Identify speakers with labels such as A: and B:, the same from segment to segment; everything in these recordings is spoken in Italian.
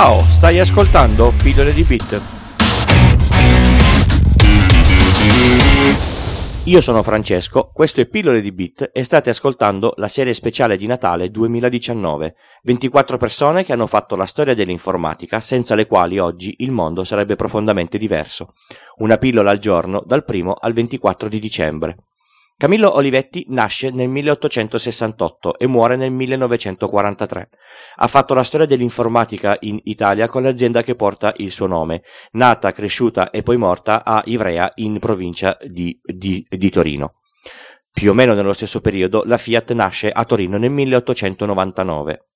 A: Ciao, stai ascoltando Pillole di Bit. Io sono Francesco, questo è Pillole di Bit e state ascoltando la serie speciale di Natale 2019. 24 persone che hanno fatto la storia dell'informatica senza le quali oggi il mondo sarebbe profondamente diverso. Una pillola al giorno dal 1 al 24 di dicembre. Camillo Olivetti nasce nel 1868 e muore nel 1943. Ha fatto la storia dell'informatica in Italia con l'azienda che porta il suo nome, nata, cresciuta e poi morta a Ivrea in provincia di, di, di Torino. Più o meno nello stesso periodo la Fiat nasce a Torino nel 1899.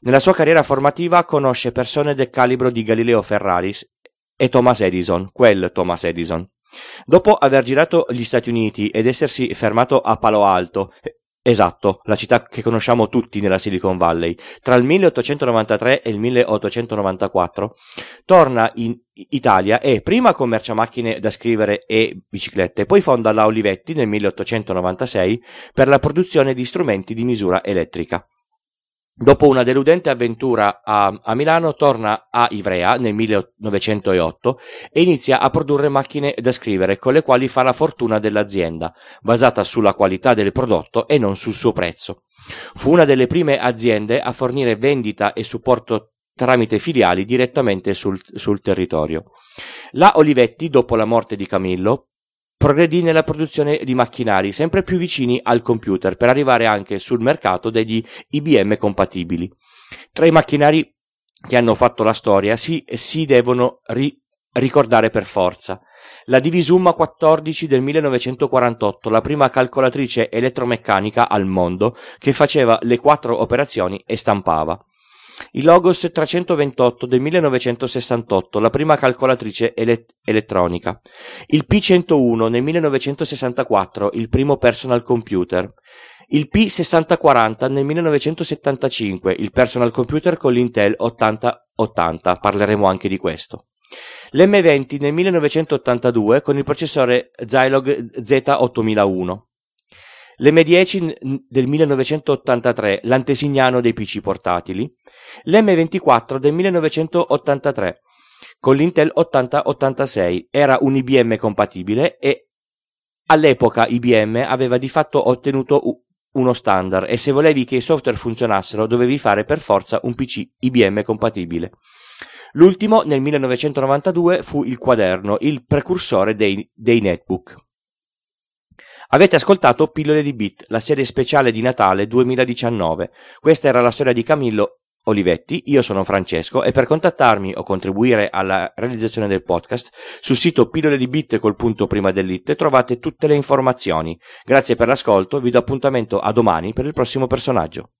A: Nella sua carriera formativa conosce persone del calibro di Galileo Ferraris e Thomas Edison, quel Thomas Edison. Dopo aver girato gli Stati Uniti ed essersi fermato a Palo Alto, esatto, la città che conosciamo tutti nella Silicon Valley, tra il 1893 e il 1894, torna in Italia e prima commercia macchine da scrivere e biciclette, poi fonda la Olivetti nel 1896 per la produzione di strumenti di misura elettrica. Dopo una deludente avventura a, a, Milano, torna a Ivrea nel 1908 e inizia a produrre macchine da scrivere con le quali fa la fortuna dell'azienda, basata sulla qualità del prodotto e non sul suo prezzo. Fu una delle prime aziende a fornire vendita e supporto tramite filiali direttamente sul, sul territorio. La Olivetti, dopo la morte di Camillo, progredì nella produzione di macchinari sempre più vicini al computer per arrivare anche sul mercato degli IBM compatibili. Tra i macchinari che hanno fatto la storia si, si devono ri, ricordare per forza. La Divisumma 14 del 1948, la prima calcolatrice elettromeccanica al mondo che faceva le quattro operazioni e stampava il Logos 328 del 1968, la prima calcolatrice ele- elettronica, il P101 nel 1964, il primo personal computer, il P6040 nel 1975, il personal computer con l'Intel 8080, parleremo anche di questo. L'M20 nel 1982 con il processore Zilog Z8001. L'M10 del 1983, l'antesignano dei PC portatili, l'M24 del 1983 con l'Intel 8086 era un IBM compatibile e all'epoca IBM aveva di fatto ottenuto uno standard e se volevi che i software funzionassero dovevi fare per forza un PC IBM compatibile. L'ultimo nel 1992 fu il quaderno, il precursore dei, dei netbook. Avete ascoltato Pillole di Bit, la serie speciale di Natale 2019. Questa era la storia di Camillo Olivetti, io sono Francesco e per contattarmi o contribuire alla realizzazione del podcast sul sito pillole di bit col punto prima dell'it trovate tutte le informazioni. Grazie per l'ascolto, vi do appuntamento a domani per il prossimo personaggio.